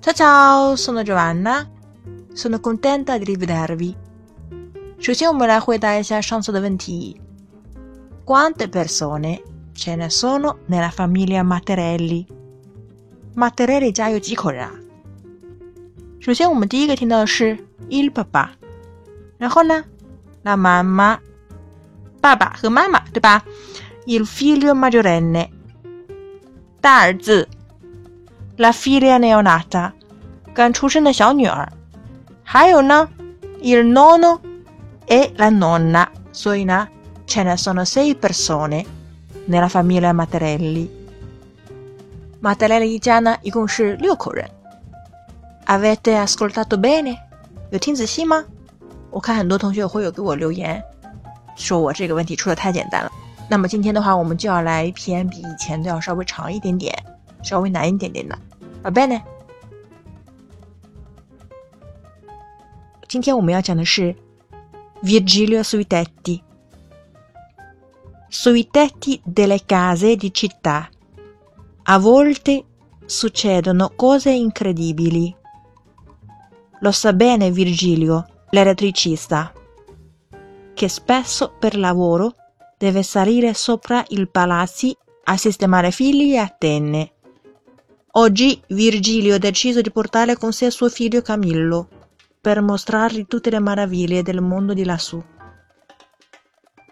Ciao ciao, sono Giovanna. Sono contenta di rivedervi. 首先，我们来回答一下上次的问题：Quante persone ce ne sono nella famiglia Mattarelli？Mattarelli 家有几口人啊？首先，我们第一个听到的是 il papà，然后呢，la mamma，爸爸和妈妈，对吧？il figlio maggiorenne，大儿子 ；la figlia neonata，刚出生的小女儿。还有呢，il nonno e la nonna。所以呢，ce ne sono sei persone nella famiglia Mattarelli。Mattarelli 一家呢，一共是六口人。Avete ascoltato bene？有听仔细吗？我看很多同学会有给我留言，说我这个问题出的太简单了。那么今天的话，我们就要来一篇比以前都要稍微长一点点，稍微难一点点的。Va bene？今天我们要讲的是 Virgilio sui tetti. Sui tetti delle case di città a volte succedono cose incredibili. Lo sa bene Virgilio, l'elettricista, che spesso per lavoro deve salire sopra i palazzi a sistemare fili e antenne. Oggi Virgilio ha deciso di portare con sé suo figlio Camillo per mostrargli tutte le meraviglie del mondo di lassù.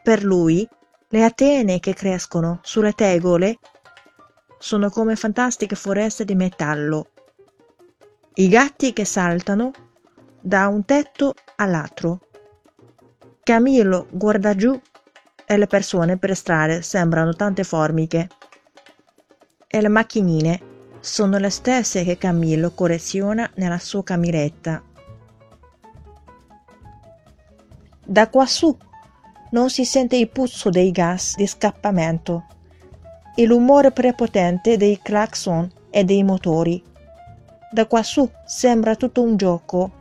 Per lui, le Atene che crescono sulle tegole sono come fantastiche foreste di metallo i gatti che saltano da un tetto all'altro. Camillo guarda giù e le persone per strada sembrano tante formiche. E le macchinine sono le stesse che Camillo colleziona nella sua cameretta. Da quassù non si sente il puzzo dei gas di scappamento, e l'umore prepotente dei clacson e dei motori da quassù sembra tutto un gioco.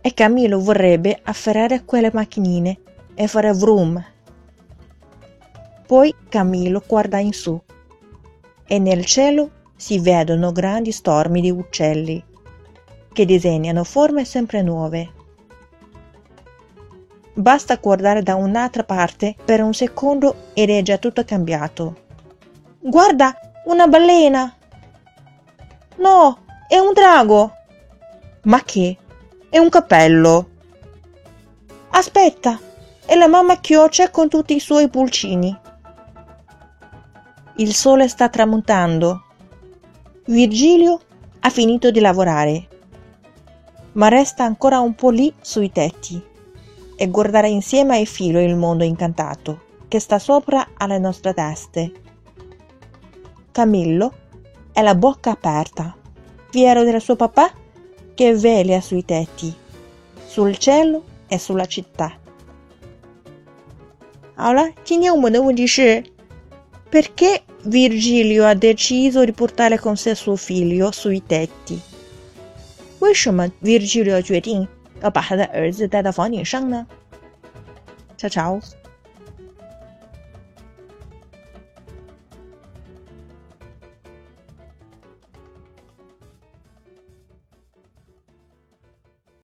E Camillo vorrebbe afferrare quelle macchinine e fare vroom. Poi Camillo guarda in su e nel cielo si vedono grandi stormi di uccelli che disegnano forme sempre nuove. Basta guardare da un'altra parte per un secondo ed è già tutto cambiato. Guarda, una balena! No, è un drago. Ma che? È un cappello. Aspetta, è la mamma chioccia con tutti i suoi pulcini Il sole sta tramontando. Virgilio ha finito di lavorare, ma resta ancora un po' lì sui tetti e guardare insieme ai filo il mondo incantato che sta sopra alle nostre teste. Camillo e la bocca aperta, fiero del suo papà che veglia sui tetti, sul cielo e sulla città. 好了，今天我们的问题是 ：Perché Virgilio ha deciso di portare con sé suo figlio sui tetti？为什么 Virgilio 决定要把他的儿子带到房顶上呢？瞧瞧。